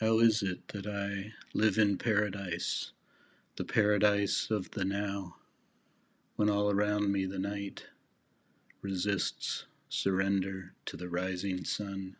How is it that I live in paradise, the paradise of the now, when all around me the night resists surrender to the rising sun?